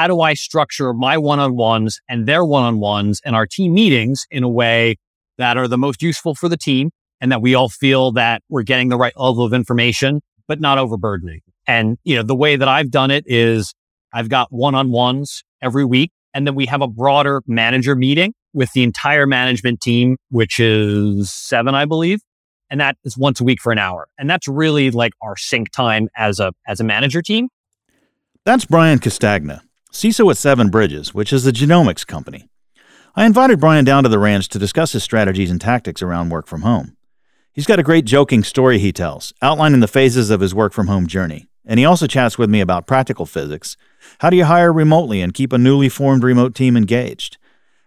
how do I structure my one-on-ones and their one-on-ones and our team meetings in a way that are the most useful for the team and that we all feel that we're getting the right level of information, but not overburdening. And, you know, the way that I've done it is I've got one-on-ones every week and then we have a broader manager meeting with the entire management team, which is seven, I believe. And that is once a week for an hour. And that's really like our sync time as a, as a manager team. That's Brian Castagna, CISO at Seven Bridges, which is a genomics company. I invited Brian down to the ranch to discuss his strategies and tactics around work from home. He's got a great joking story he tells, outlining the phases of his work from home journey. And he also chats with me about practical physics. How do you hire remotely and keep a newly formed remote team engaged?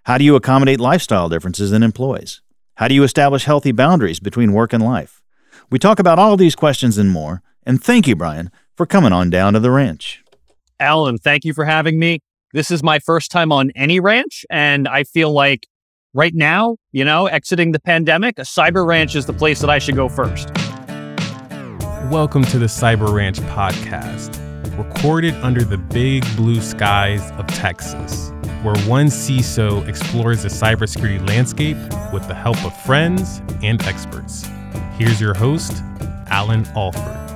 How do you accommodate lifestyle differences in employees? How do you establish healthy boundaries between work and life? We talk about all these questions and more. And thank you, Brian, for coming on down to the ranch. Allan, thank you for having me. This is my first time on any ranch, and I feel like right now, you know, exiting the pandemic, a cyber ranch is the place that I should go first. Welcome to the Cyber Ranch podcast, recorded under the big blue skies of Texas, where one CISO explores the cybersecurity landscape with the help of friends and experts. Here's your host, Allan Alford.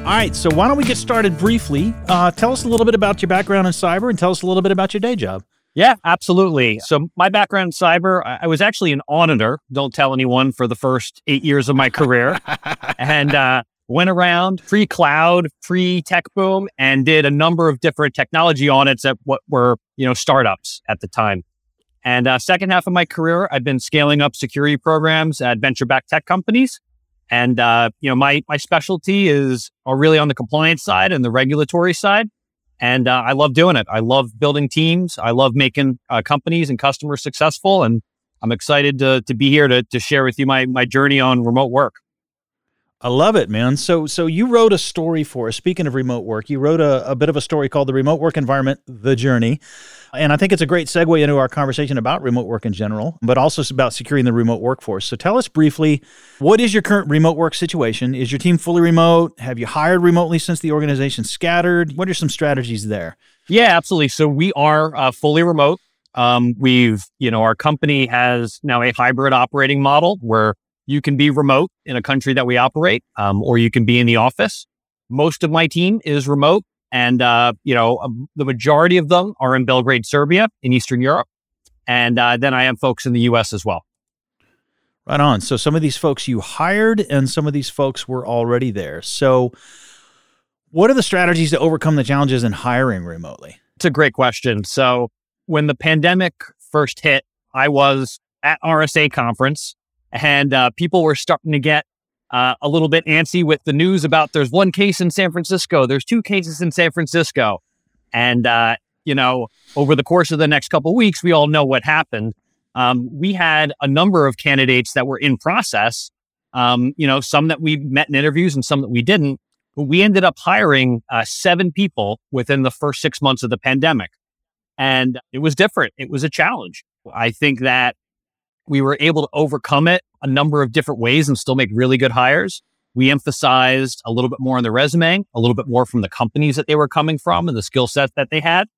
All right, so why don't we get started briefly? Uh, tell us a little bit about your background in cyber and tell us a little bit about your day job. Yeah, absolutely. So, my background in cyber, I was actually an auditor. Don't tell anyone for the first eight years of my career. and uh, went around pre cloud, pre tech boom, and did a number of different technology audits at what were, you know, startups at the time. And uh, second half of my career, I've been scaling up security programs at venture backed tech companies. And uh, you know, my my specialty is are really on the compliance side and the regulatory side. And uh, I love doing it. I love building teams. I love making uh, companies and customers successful. And I'm excited to to be here to to share with you my my journey on remote work. I love it, man. So, so you wrote a story for us. Speaking of remote work, you wrote a, a bit of a story called "The Remote Work Environment: The Journey," and I think it's a great segue into our conversation about remote work in general, but also about securing the remote workforce. So, tell us briefly, what is your current remote work situation? Is your team fully remote? Have you hired remotely since the organization scattered? What are some strategies there? Yeah, absolutely. So we are uh, fully remote. Um, we've, you know, our company has now a hybrid operating model where you can be remote in a country that we operate, um, or you can be in the office. Most of my team is remote, and uh, you know um, the majority of them are in Belgrade, Serbia, in Eastern Europe, and uh, then I have folks in the U.S. as well. Right on. So some of these folks you hired, and some of these folks were already there. So, what are the strategies to overcome the challenges in hiring remotely? It's a great question. So, when the pandemic first hit, I was at RSA conference and uh, people were starting to get uh, a little bit antsy with the news about there's one case in San Francisco, there's two cases in San Francisco, and uh, you know over the course of the next couple weeks, we all know what happened. Um, we had a number of candidates that were in process. Um, you know, some that we met in interviews and some that we didn't. But we ended up hiring uh, seven people within the first six months of the pandemic, and it was different. It was a challenge. I think that we were able to overcome it a number of different ways and still make really good hires. We emphasized a little bit more on the resume, a little bit more from the companies that they were coming from and the skill set that they had.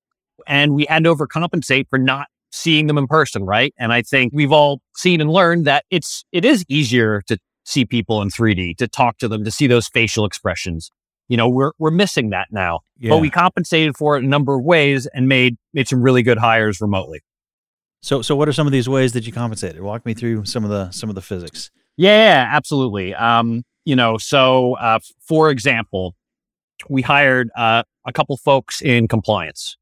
And we had to overcompensate for not seeing them in person, right? And I think we've all seen and learned that it's it is easier to see people in 3D, to talk to them, to see those facial expressions. You know, we're we're missing that now. Yeah. But we compensated for it a number of ways and made made some really good hires remotely. So, so what are some of these ways that you compensated? Walk me through some of the some of the physics. Yeah, absolutely. Um, you know, so uh, for example, we hired uh, a couple folks in compliance,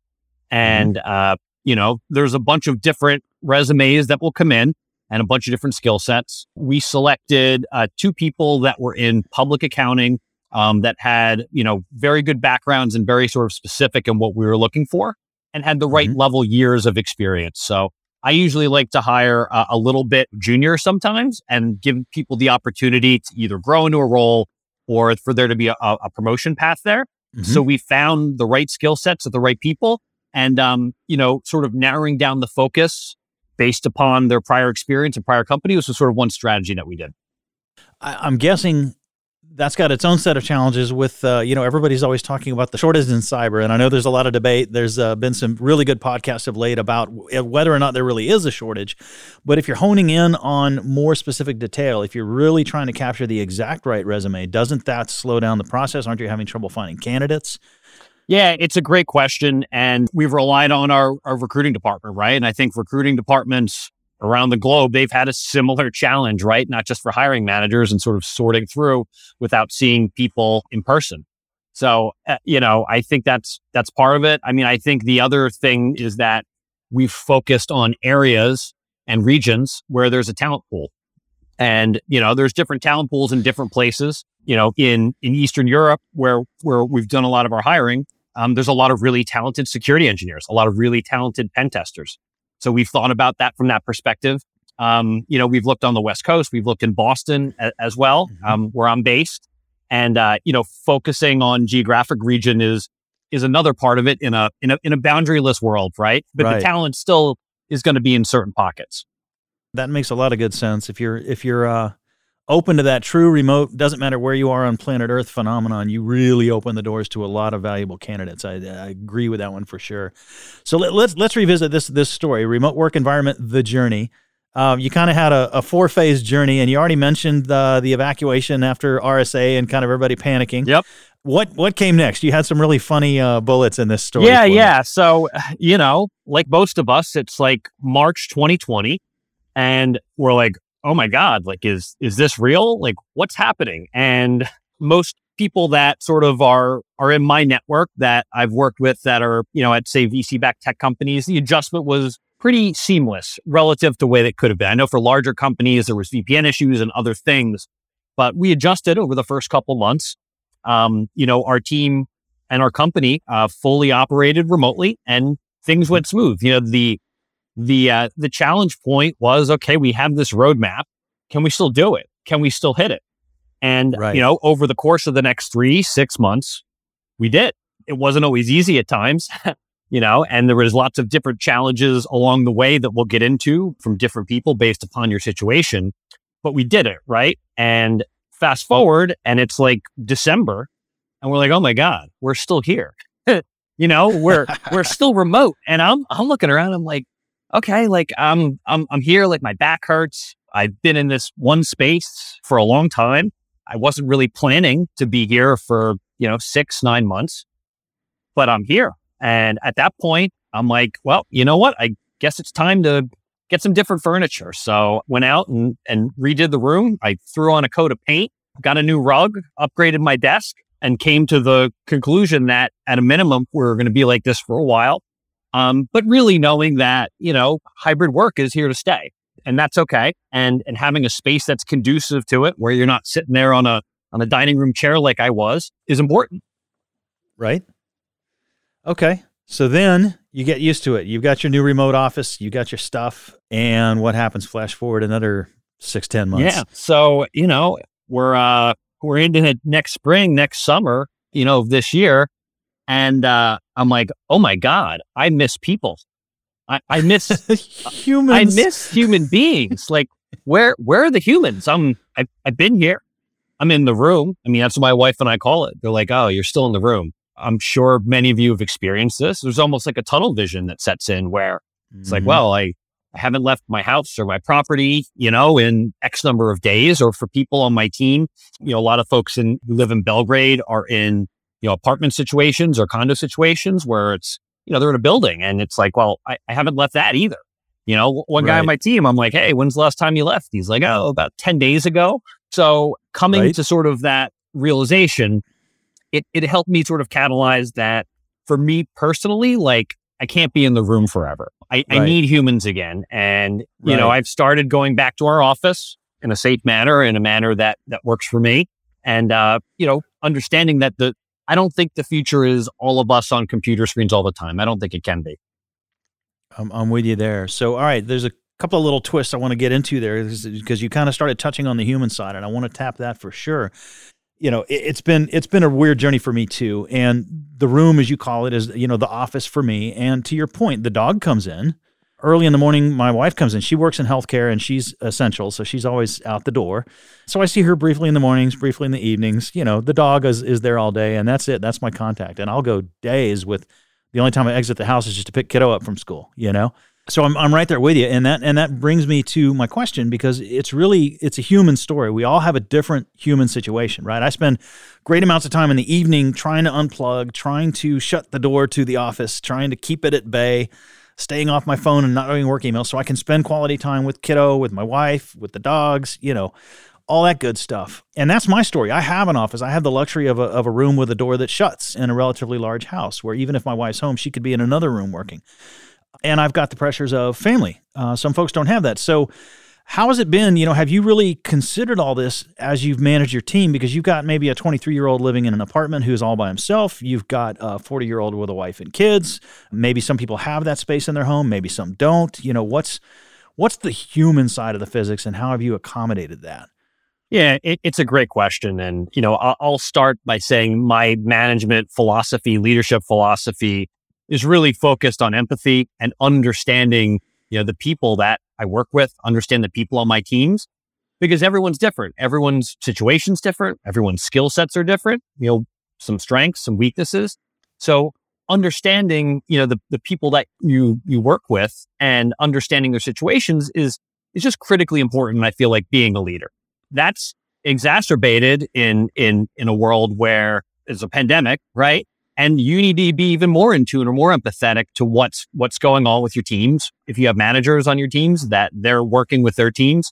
mm-hmm. and mm-hmm. uh, you know, there's a bunch of different resumes that will come in and a bunch of different skill sets. We selected uh, two people that were in public accounting um, that had you know very good backgrounds and very sort of specific in what we were looking for, and had the right mm-hmm. level years of experience. So I usually like to hire uh, a little bit junior sometimes and give people the opportunity to either grow into a role or for there to be a, a promotion path there. Mm-hmm. So we found the right skill sets of the right people and, um, you know, sort of narrowing down the focus based upon their prior experience and prior company. This was sort of one strategy that we did. I, I'm guessing that's got its own set of challenges with uh, you know everybody's always talking about the shortage in cyber and i know there's a lot of debate there's uh, been some really good podcasts of late about whether or not there really is a shortage but if you're honing in on more specific detail if you're really trying to capture the exact right resume doesn't that slow down the process aren't you having trouble finding candidates yeah, it's a great question. And we've relied on our, our recruiting department, right? And I think recruiting departments around the globe, they've had a similar challenge, right? Not just for hiring managers and sort of sorting through without seeing people in person. So, uh, you know, I think that's that's part of it. I mean, I think the other thing is that we've focused on areas and regions where there's a talent pool. And, you know, there's different talent pools in different places. You know, in in Eastern Europe where where we've done a lot of our hiring, um, there's a lot of really talented security engineers, a lot of really talented pen testers. So we've thought about that from that perspective. Um, you know, we've looked on the West Coast, we've looked in Boston a- as well, mm-hmm. um, where I'm based, and uh, you know, focusing on geographic region is is another part of it in a in a in a boundaryless world, right? But right. the talent still is going to be in certain pockets. That makes a lot of good sense. If you're if you're uh, open to that true remote, doesn't matter where you are on planet Earth phenomenon, you really open the doors to a lot of valuable candidates. I, I agree with that one for sure. So let, us let's, let's revisit this this story: remote work environment, the journey. Um, you kind of had a, a four phase journey, and you already mentioned uh, the evacuation after RSA and kind of everybody panicking. Yep. What what came next? You had some really funny uh, bullets in this story. Yeah, yeah. So you know, like most of us, it's like March 2020, and we're like, oh my god like is is this real? Like what's happening? And most people that sort of are are in my network that I've worked with that are you know at say VC backed tech companies the adjustment was pretty seamless relative to the way that could have been. I know for larger companies there was VPN issues and other things but we adjusted over the first couple months. Um, you know our team and our company uh, fully operated remotely and things went smooth. You know the the uh, the challenge point was okay, we have this roadmap. Can we still do it? Can we still hit it? And right. you know, over the course of the next three six months, we did. It wasn't always easy at times, you know, and there was lots of different challenges along the way that we'll get into from different people based upon your situation. But we did it right. And fast forward, and it's like December, and we're like, oh my god, we're still here. you know, we're we're still remote, and I'm I'm looking around. I'm like, okay, like I'm I'm I'm here, like my back hurts. I've been in this one space for a long time. I wasn't really planning to be here for, you know, six, nine months, but I'm here. And at that point, I'm like, well, you know what? I guess it's time to get some different furniture. So went out and, and redid the room. I threw on a coat of paint, got a new rug, upgraded my desk, and came to the conclusion that at a minimum, we're going to be like this for a while. Um, but really knowing that, you know, hybrid work is here to stay and that's okay. And, and having a space that's conducive to it where you're not sitting there on a, on a dining room chair like I was is important. Right. Okay. So then you get used to it. You've got your new remote office, you got your stuff. And what happens? Flash forward another six, 10 months. Yeah. So, you know, we're, uh, we're into it next spring, next summer, you know, this year. And uh, I'm like, oh my God, I miss people. I, I miss humans. I miss human beings. like, where where are the humans? I'm I've, I've been here. I'm in the room. I mean, that's what my wife and I call it. They're like, oh, you're still in the room. I'm sure many of you have experienced this. There's almost like a tunnel vision that sets in where it's mm-hmm. like, well, I, I haven't left my house or my property, you know, in X number of days. Or for people on my team, you know, a lot of folks in, who live in Belgrade are in you know, apartment situations or condo situations where it's, you know, they're in a building and it's like, well, I, I haven't left that either. You know, one guy right. on my team, I'm like, hey, when's the last time you left? He's like, oh, about 10 days ago. So coming right. to sort of that realization, it, it helped me sort of catalyze that for me personally, like I can't be in the room forever. I, right. I need humans again. And, you know, I've started going back to our office in a safe manner, in a manner that, that works for me. And, uh, you know, understanding that the, I don't think the future is all of us on computer screens all the time. I don't think it can be. I'm, I'm with you there. So, all right, there's a couple of little twists I want to get into there because you kind of started touching on the human side, and I want to tap that for sure. You know, it, has been it's been a weird journey for me too, and the room, as you call it, is you know the office for me. And to your point, the dog comes in, early in the morning, my wife comes in. She works in healthcare and she's essential, so she's always out the door. So I see her briefly in the mornings, briefly in the evenings. You know, the dog is, is there all day, and that's it. That's my contact. And I'll go days with the only time I exit the house is just to pick kiddo up from school, you know? So I'm, I'm right there with you. And that and that brings me to my question because it's really it's a human story. We all have a different human situation, right? I spend great amounts of time in the evening trying to unplug, trying to shut the door to the office, trying to keep it at bay staying off my phone and not doing work emails so I can spend quality time with kiddo, with my wife, with the dogs, you know, all that good stuff. And that's my story. I have an office. I have the luxury of a, of a room with a door that shuts in a relatively large house where even if my wife's home, she could be in another room working. And I've got the pressures of family. Uh, some folks don't have that. So how has it been? You know, have you really considered all this as you've managed your team? Because you've got maybe a 23 year old living in an apartment who's all by himself. You've got a 40 year old with a wife and kids. Maybe some people have that space in their home. Maybe some don't. You know, what's what's the human side of the physics, and how have you accommodated that? Yeah, it, it's a great question, and you know, I'll, I'll start by saying my management philosophy, leadership philosophy, is really focused on empathy and understanding you know, the people that I work with, understand the people on my teams because everyone's different. Everyone's situation's different. Everyone's skill sets are different, you know, some strengths, some weaknesses. So understanding, you know, the, the people that you, you work with and understanding their situations is, is just critically important. I feel like being a leader that's exacerbated in, in, in a world where there's a pandemic, right? And you need to be even more in tune or more empathetic to what's what's going on with your teams. If you have managers on your teams that they're working with their teams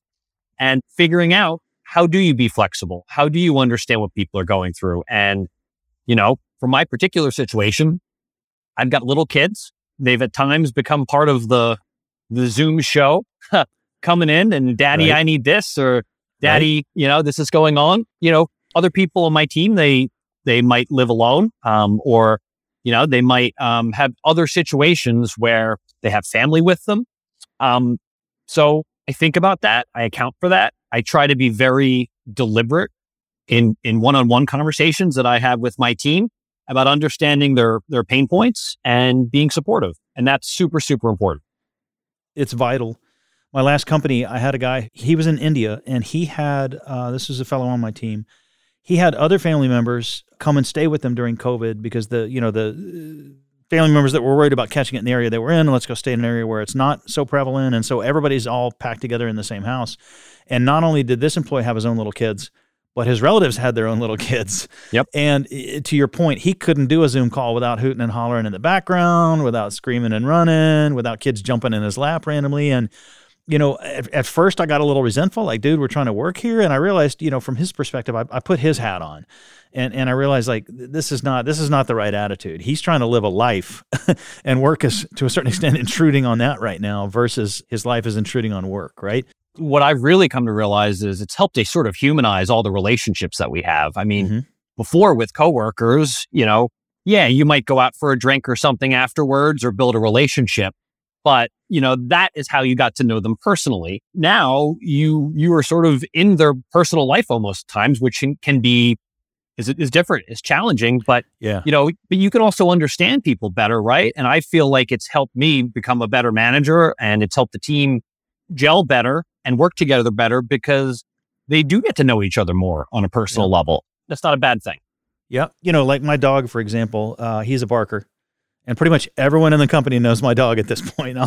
and figuring out how do you be flexible? How do you understand what people are going through? And you know for my particular situation i've got little kids. They've at times become part of the the zoom show coming in and daddy right. i need this or daddy right. you know this is going on. You know other people on my team they they might live alone, um, or you know, they might um, have other situations where they have family with them. Um, so I think about that. I account for that. I try to be very deliberate in in one-on-one conversations that I have with my team about understanding their their pain points and being supportive. And that's super super important. It's vital. My last company, I had a guy. He was in India, and he had uh, this was a fellow on my team he had other family members come and stay with them during COVID because the you know the uh, family members that were worried about catching it in the area they were in, let's go stay in an area where it's not so prevalent, and so everybody's all packed together in the same house. And not only did this employee have his own little kids, but his relatives had their own little kids. Yep. And to your point, he couldn't do a Zoom call without hooting and hollering in the background, without screaming and running, without kids jumping in his lap randomly. And you know, at, at, first I got a little resentful, like, dude, we're trying to work here. And I realized, you know, from his perspective, I, I put his hat on and, and I realized like, this is not, this is not the right attitude. He's trying to live a life and work is to a certain extent intruding on that right now versus his life is intruding on work. Right. What I've really come to realize is it's helped to sort of humanize all the relationships that we have. I mean, mm-hmm. before with coworkers, you know, yeah, you might go out for a drink or something afterwards or build a relationship but you know that is how you got to know them personally. Now you you are sort of in their personal life almost times which can be is is different it's challenging but yeah. you know but you can also understand people better right? And i feel like it's helped me become a better manager and it's helped the team gel better and work together better because they do get to know each other more on a personal yeah. level. That's not a bad thing. Yeah you know like my dog for example uh, he's a barker and pretty much everyone in the company knows my dog at this point.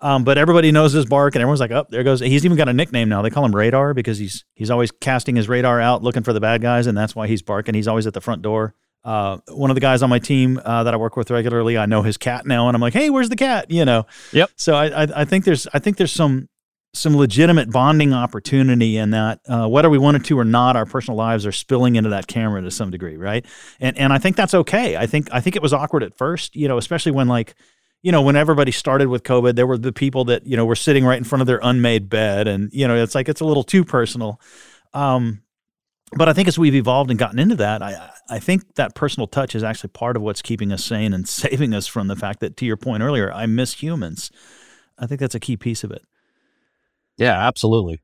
Um, but everybody knows his bark, and everyone's like, "Oh, there goes." He's even got a nickname now. They call him Radar because he's he's always casting his radar out, looking for the bad guys, and that's why he's barking. He's always at the front door. Uh, one of the guys on my team uh, that I work with regularly, I know his cat now, and I'm like, "Hey, where's the cat?" You know. Yep. So I, I, I think there's I think there's some some legitimate bonding opportunity in that uh, whether we wanted to or not our personal lives are spilling into that camera to some degree right and and i think that's okay i think i think it was awkward at first you know especially when like you know when everybody started with covid there were the people that you know were sitting right in front of their unmade bed and you know it's like it's a little too personal um but I think as we've evolved and gotten into that, I I think that personal touch is actually part of what's keeping us sane and saving us from the fact that, to your point earlier, I miss humans. I think that's a key piece of it. Yeah, absolutely.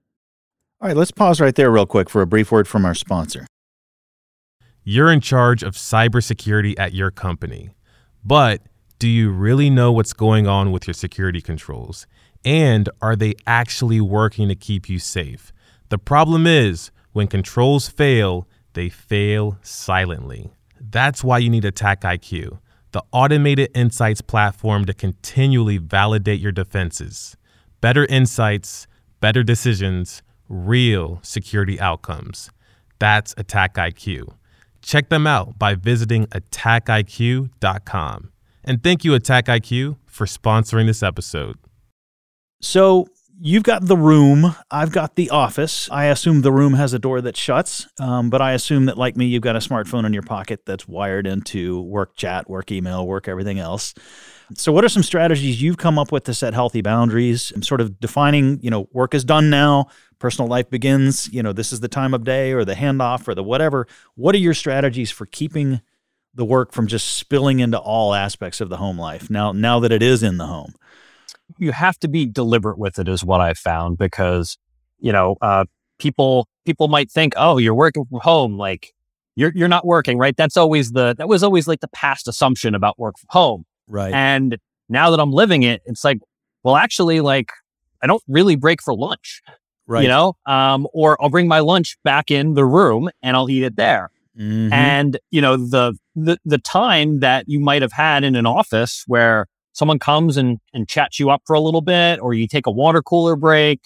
All right, let's pause right there real quick for a brief word from our sponsor. You're in charge of cybersecurity at your company, but Do you really know what's going on with your security controls? And are they actually working to keep you safe? The problem is, when controls fail, they fail silently. That's why you need AttackIQ, the automated insights platform to continually validate your defenses. Better insights, better decisions, real security outcomes. That's AttackIQ. Check them out by visiting attackiq.com. And thank you, AttackIQ, for sponsoring this episode. So you've got the room. I've got the office. I assume the room has a door that shuts, um, but I assume that, like me, you've got a smartphone in your pocket that's wired into work chat, work email, work everything else. So, what are some strategies you've come up with to set healthy boundaries and sort of defining, you know, work is done now, personal life begins, you know, this is the time of day or the handoff or the whatever. What are your strategies for keeping the work from just spilling into all aspects of the home life now now that it is in the home? you have to be deliberate with it is what I found because, you know, uh, people, people might think, oh, you're working from home. Like you're, you're not working, right? That's always the, that was always like the past assumption about work from home. Right. And now that I'm living it, it's like, well, actually, like I don't really break for lunch. Right. You know, um, or I'll bring my lunch back in the room and I'll eat it there. Mhm. And you know the the the time that you might have had in an office where someone comes and and chats you up for a little bit, or you take a water cooler break,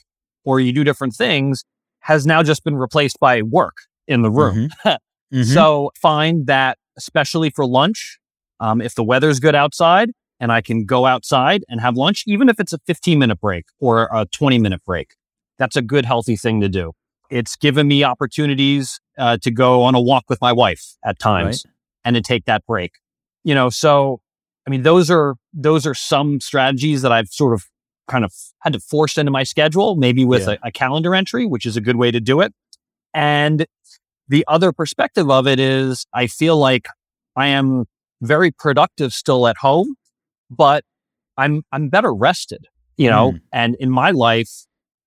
or you do different things, has now just been replaced by work in the room. Mhm. So find that especially for lunch, um, if the weather's good outside and I can go outside and have lunch, even if it's a 15 minute break or a 20 minute break, that's a good healthy thing to do. It's given me opportunities uh, to go on a walk with my wife at times and to take that break. You know, so I mean, those are those are some strategies that I've sort of kind of had to force into my schedule, maybe with Yeah. a, a calendar entry, which is a good way to do it. And the other perspective of it is I feel like I am very productive still at home, but I'm I'm better rested, you know, Mm. and in my life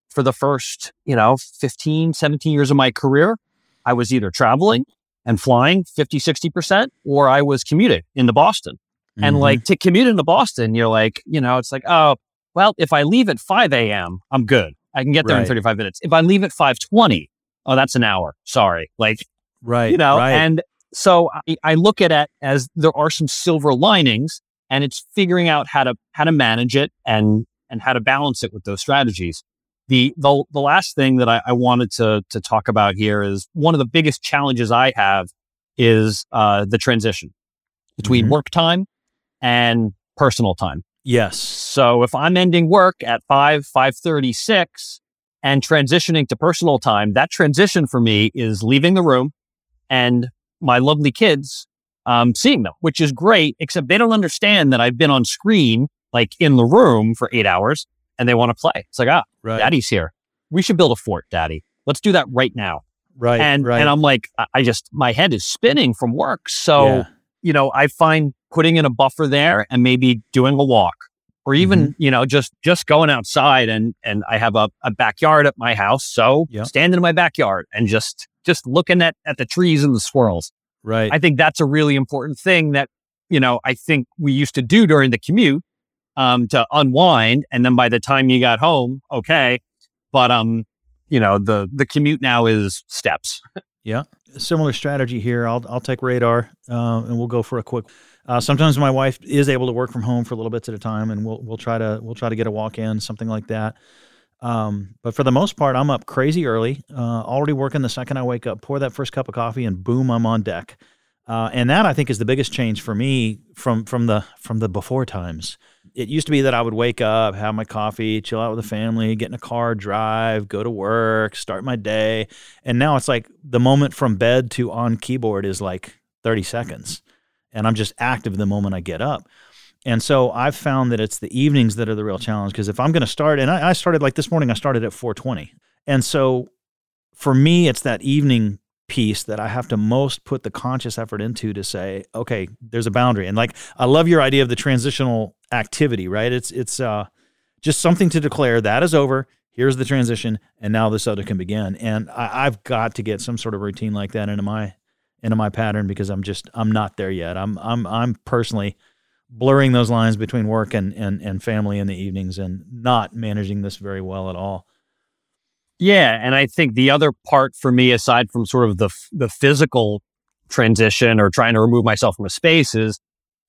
for the first, you know, 15, 17 years of my career, I was either traveling and flying 50, 60%, or I was commuting into Boston. And Mhm. like to commute into Boston, you're like, you know, it's like, oh, well, if I leave at 5 a.m., I'm good. I can get there in 35 minutes. If I leave at 5:20, oh, that's an hour. Sorry. Like, right, you know, right. and so I, I look at it as there are some silver linings and it's figuring out how to how to manage it and and how to balance it with those strategies. The the, the last thing that I, I wanted to to talk about here is one of the biggest challenges I have is uh, the transition between Mhm. work time and personal time. yes, So if I'm ending work at 5, 536 and transitioning to personal time, that transition for me is leaving the room and my lovely kids um, seeing them, which is great, except they don't understand that I've been on screen, like in the room for eight hours and they want to play. It's like, ah, right, daddy's here. We should build a fort, daddy. Let's do that right now. right, and, right. and I'm like, I- just, my head is spinning from work. So, Yeah. you know, I find putting in a buffer there and maybe doing a walk or even, Mm-hmm. you know, just, just going outside and, and I have a, a backyard at my house. So Yep. standing in my backyard and just, just looking at, at the trees and the swirls right. I think that's a really important thing that, you know, I think we used to do during the commute, um, to unwind. And then by the time you got home, okay. But, um, you know, the, the commute now is steps. Yeah. Similar strategy here. I'll I'll take radar, uh, and we'll go for a quick. Uh, sometimes my wife is able to work from home for a little bits at a time, and we'll we'll try to we'll try to get a walk in, something like that. Um, but for the most part, I'm up crazy early, uh, already working the second I wake up. Pour that first cup of coffee, and boom, I'm on deck. Uh, and that I think is the biggest change for me from from the from the before times. It used to be that I would wake up, have my coffee, chill out with the family, get in a car, drive, go to work, start my day, and now it's like the moment from bed to on keyboard is like 30 seconds. And I'm just active the moment I get up. And so I've found that it's the evenings that are the real challenge because if I'm going to start, and I, I started like this morning, I started at 420. And so for me, it's that evening piece that I have to most put the conscious effort into to say, okay, there's a boundary. And like, I love your idea of the transitional activity, right? It's, it's, uh, just something to declare that is over. Here's the transition, and now this other can begin. And I, I've got to get some sort of routine like that into my into my pattern because I'm just I'm not there yet. I'm I'm I'm personally blurring those lines between work and, and, and family in the evenings and not managing this very well at all. Yeah, and I think the other part for me, aside from sort of the the physical transition or trying to remove myself from a space, is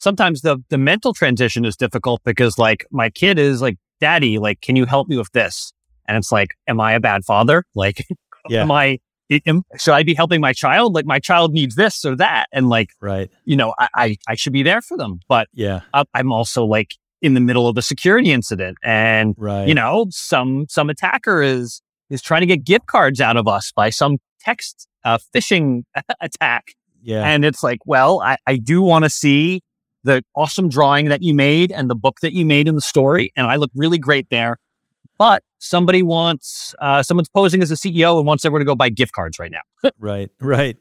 sometimes the the mental transition is difficult because like my kid is like, "Daddy, like, can you help me with this?" And it's like, "Am I a bad father? Like, yeah. am I should I be helping my child? Like my child needs this or that, and like, right, you know, I I, I should be there for them. But yeah, I, I'm also like in the middle of a security incident, and right. you know, some some attacker is is trying to get gift cards out of us by some text uh, phishing attack. Yeah, and it's like, well, I, I do want to see the awesome drawing that you made and the book that you made in the story, and I look really great there. But somebody wants, uh, someone's posing as a CEO and wants everyone to go buy gift cards right now. right, right.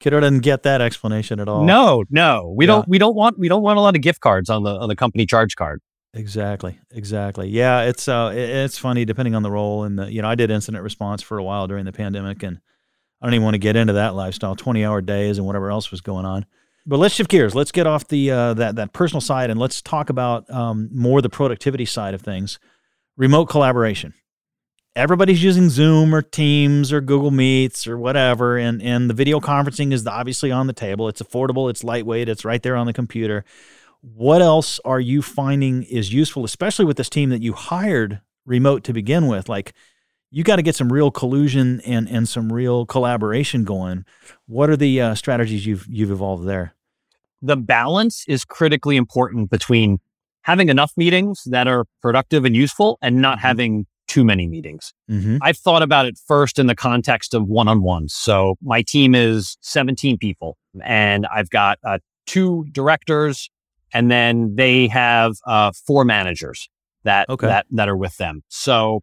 Kiddo doesn't get that explanation at all. No, no, we yeah. don't. We don't want. We don't want a lot of gift cards on the on the company charge card. Exactly, exactly. Yeah, it's uh, it's funny depending on the role. And the you know, I did incident response for a while during the pandemic, and I don't even want to get into that lifestyle, twenty hour days and whatever else was going on. But let's shift gears. Let's get off the uh, that that personal side and let's talk about um, more the productivity side of things remote collaboration. Everybody's using Zoom or Teams or Google Meets or whatever, and, and the video conferencing is obviously on the table. It's affordable, it's lightweight, it's right there on the computer. What else are you finding is useful, especially with this team that you hired remote to begin with? Like, you got to get some real collusion and and some real collaboration going. What are the uh, strategies you've you've evolved there? The balance is critically important between having enough meetings that are productive and useful and not mm-hmm. having too many meetings. Mm-hmm. I've thought about it first in the context of one on ones. So my team is 17 people and I've got uh, two directors and then they have uh, four managers that, okay. that, that are with them. So,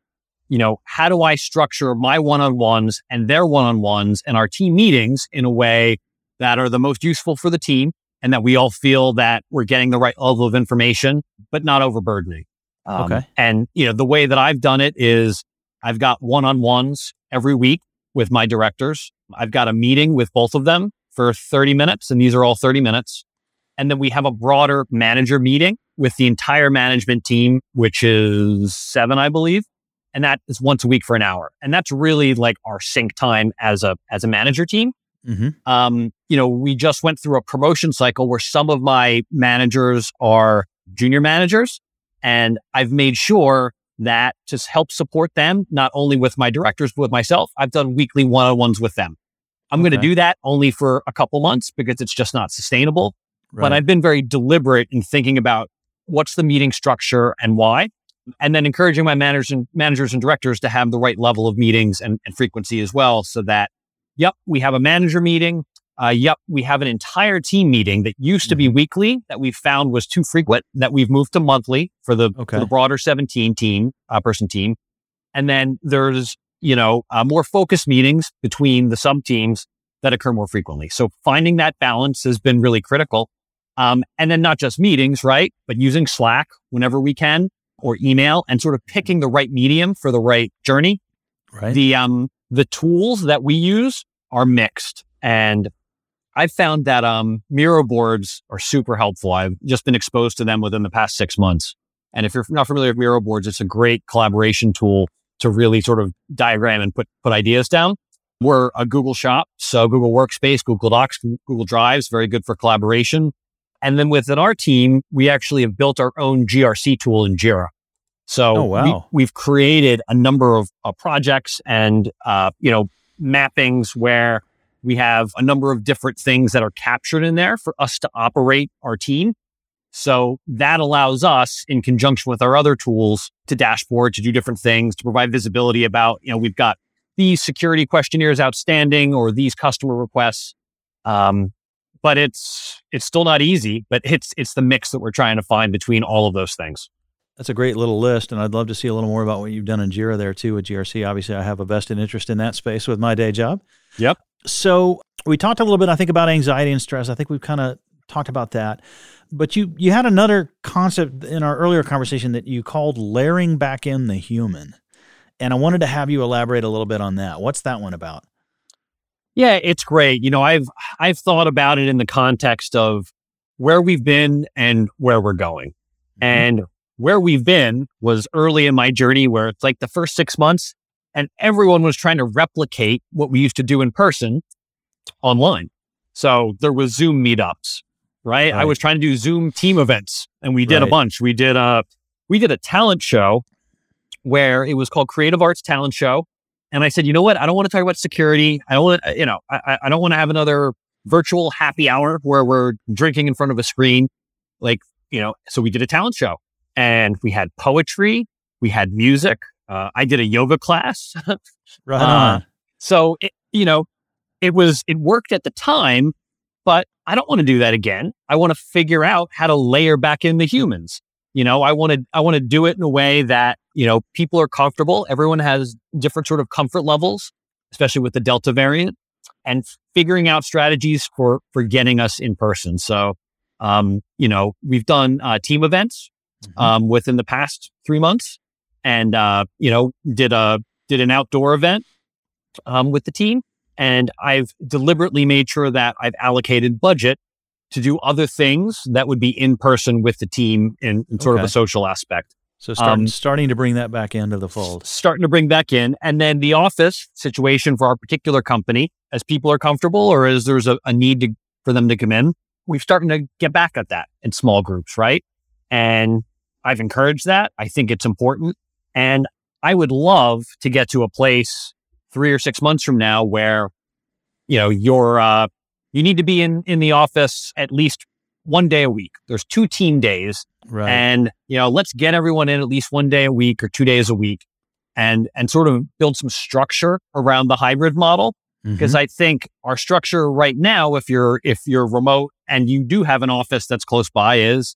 you know, how do I structure my one on ones and their one on ones and our team meetings in a way that are the most useful for the team and that we all feel that we're getting the right level of information, but not overburdening. Um, okay. And, you know, the way that I've done it is I've got one on ones every week with my directors. I've got a meeting with both of them for 30 minutes, and these are all 30 minutes. And then we have a broader manager meeting with the entire management team, which is seven, I believe. And that is once a week for an hour. And that's really like our sync time as a, as a manager team. Mm-hmm. Um, you know, we just went through a promotion cycle where some of my managers are junior managers, and I've made sure that to help support them, not only with my directors, but with myself, I've done weekly one on ones with them. I'm okay. going to do that only for a couple months because it's just not sustainable. Right. But I've been very deliberate in thinking about what's the meeting structure and why, and then encouraging my managers and managers and directors to have the right level of meetings and, and frequency as well, so that Yep, we have a manager meeting. Uh, yep, we have an entire team meeting that used to be mm-hmm. weekly that we found was too frequent that we've moved to monthly for the, okay. for the broader 17 team, uh, person team. And then there's, you know, uh, more focused meetings between the sub teams that occur more frequently. So finding that balance has been really critical. Um, and then not just meetings, right? But using Slack whenever we can or email and sort of picking the right medium for the right journey. Right. The, um, the tools that we use are mixed. And I've found that um, Miro boards are super helpful. I've just been exposed to them within the past six months. And if you're not familiar with Miro boards, it's a great collaboration tool to really sort of diagram and put, put ideas down. We're a Google shop. So Google Workspace, Google Docs, Google Drives, very good for collaboration. And then within our team, we actually have built our own GRC tool in Jira. So oh, wow. we, have created a number of uh, projects and, uh, you know, mappings where we have a number of different things that are captured in there for us to operate our team. So that allows us in conjunction with our other tools to dashboard, to do different things, to provide visibility about, you know, we've got these security questionnaires outstanding or these customer requests. Um, but it's, it's still not easy, but it's, it's the mix that we're trying to find between all of those things. That's a great little list, and I'd love to see a little more about what you've done in Jira there too with GRC. Obviously, I have a vested interest in that space with my day job. Yep. So we talked a little bit, I think, about anxiety and stress. I think we've kind of talked about that. But you you had another concept in our earlier conversation that you called layering back in the human. And I wanted to have you elaborate a little bit on that. What's that one about? Yeah, it's great. You know, I've I've thought about it in the context of where we've been and where we're going. Mm-hmm. And where we've been was early in my journey where it's like the first six months and everyone was trying to replicate what we used to do in person online. So there was Zoom meetups, right? right. I was trying to do Zoom team events and we did right. a bunch. We did a, we did a talent show where it was called Creative Arts Talent Show. And I said, you know what? I don't want to talk about security. I don't want to, you know, I, I don't want to have another virtual happy hour where we're drinking in front of a screen. Like, you know, so we did a talent show and we had poetry, we had music. Uh, I did a yoga class. right on. Uh, so, it, you know, it was, it worked at the time, but I don't want to do that again. I want to figure out how to layer back in the humans. You know, I want to, I want to do it in a way that, you know, people are comfortable. Everyone has different sort of comfort levels, especially with the Delta variant and figuring out strategies for, for getting us in person. So, um, you know, we've done uh, team events mm-hmm. um, within the past three months, and uh, you know, did a did an outdoor event um, with the team, and I've deliberately made sure that I've allocated budget to do other things that would be in person with the team in, in sort okay. of a social aspect. So starting um, starting to bring that back into the fold. Starting to bring back in. And then the office situation for our particular company, as people are comfortable or as there's a, a need to, for them to come in, we've starting to get back at that in small groups, right? And I've encouraged that. I think it's important. And I would love to get to a place three or six months from now where, you know, you're, uh, you need to be in, in the office at least one day a week. There's two team days. Right. And, you know, let's get everyone in at least one day a week or two days a week and, and sort of build some structure around the hybrid model. Because mm-hmm. I think our structure right now, if you're, if you're remote and you do have an office that's close by is,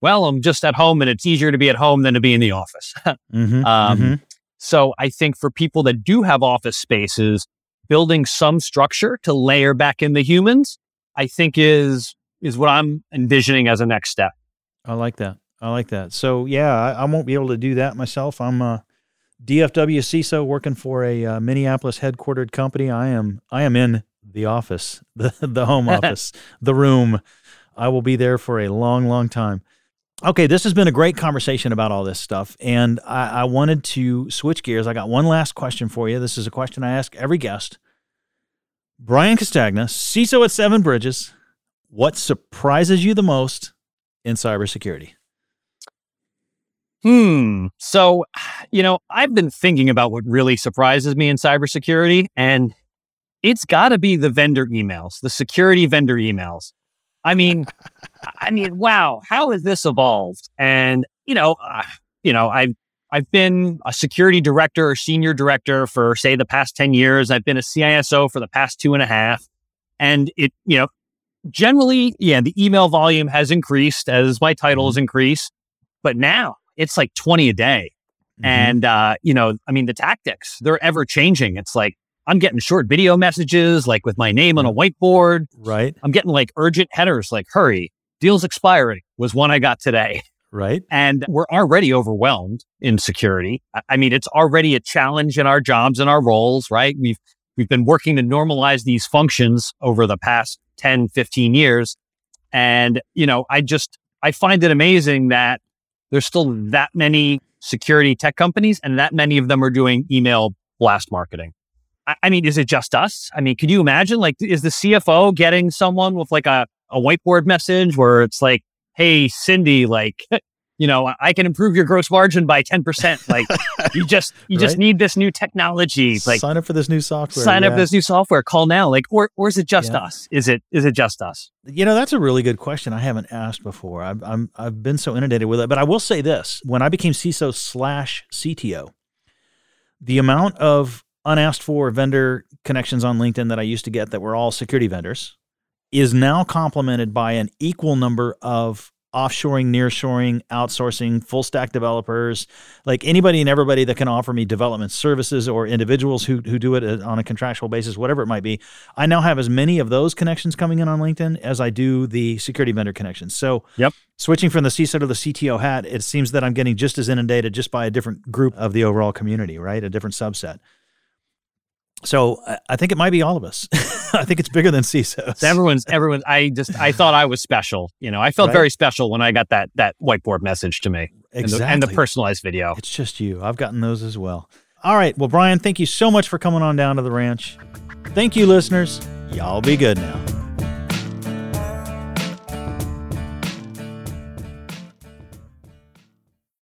well, I'm just at home and it's easier to be at home than to be in the office. mm-hmm. Um, mm-hmm. So I think for people that do have office spaces, building some structure to layer back in the humans, I think is is what I'm envisioning as a next step. I like that. I like that. So yeah, I, I won't be able to do that myself. I'm a DFW CISO working for a uh, Minneapolis headquartered company. I am I am in the office, the the home office, the room. I will be there for a long, long time. Okay, this has been a great conversation about all this stuff, and I, I wanted to switch gears. I got one last question for you. This is a question I ask every guest. Brian Castagna, CISO at Seven Bridges, what surprises you the most in cybersecurity? Hmm. So, you know, I've been thinking about what really surprises me in cybersecurity, and it's got to be the vendor emails, the security vendor emails. I mean, I mean, wow, how has this evolved? And you know, uh, you know, I've I've been a security director or senior director for say the past ten years. I've been a CISO for the past two and a half, and it, you know, generally, yeah, the email volume has increased as my titles mm-hmm. increase, but now it's like 20 a day. Mm-hmm. And, uh, you know, I mean, the tactics, they're ever changing. It's like, I'm getting short video messages, like with my name on a mm-hmm. whiteboard. Right. I'm getting like urgent headers, like, hurry, deals expiring was one I got today. Right. And we're already overwhelmed in security. I mean, it's already a challenge in our jobs and our roles, right? We've, we've been working to normalize these functions over the past 10, 15 years. And, you know, I just, I find it amazing that there's still that many security tech companies and that many of them are doing email blast marketing. I, mean, is it just us? I mean, could you imagine like, is the CFO getting someone with like a, a whiteboard message where it's like, Hey, Cindy, like, you know, I can improve your gross margin by 10%. Like you just, you right? just need this new technology. Like sign up for this new software. Sign yeah. up for this new software. Call now. Like, or, or is it just yeah. us? Is it, is it just us? You know, that's a really good question. I haven't asked before. I've, I'm, I've been so inundated with it, but I will say this, when I became CISO slash CTO, the amount of unasked for vendor connections on LinkedIn that I used to get that were all security vendors is now complemented by an equal number of offshoring, nearshoring, outsourcing, full stack developers, like anybody and everybody that can offer me development services or individuals who, who do it uh, on a contractual basis, whatever it might be. I now have as many of those connections coming in on LinkedIn as I do the security vendor connections. So, yep. switching from the CISO to the CTO hat, it seems that I'm getting just as inundated just by a different group of the overall community, right? A different subset. So uh, I think it might be all of us. I think it's bigger than CISO. Everyone's everyone. I just I thought I was special. You know, I felt Right. very special when I got that that whiteboard message to me and the, and the personalized video. It's just you. I've gotten those as well. All right. Well, Brian, thank you so much for coming on down to the ranch. Thank you, listeners. Y'all be good now.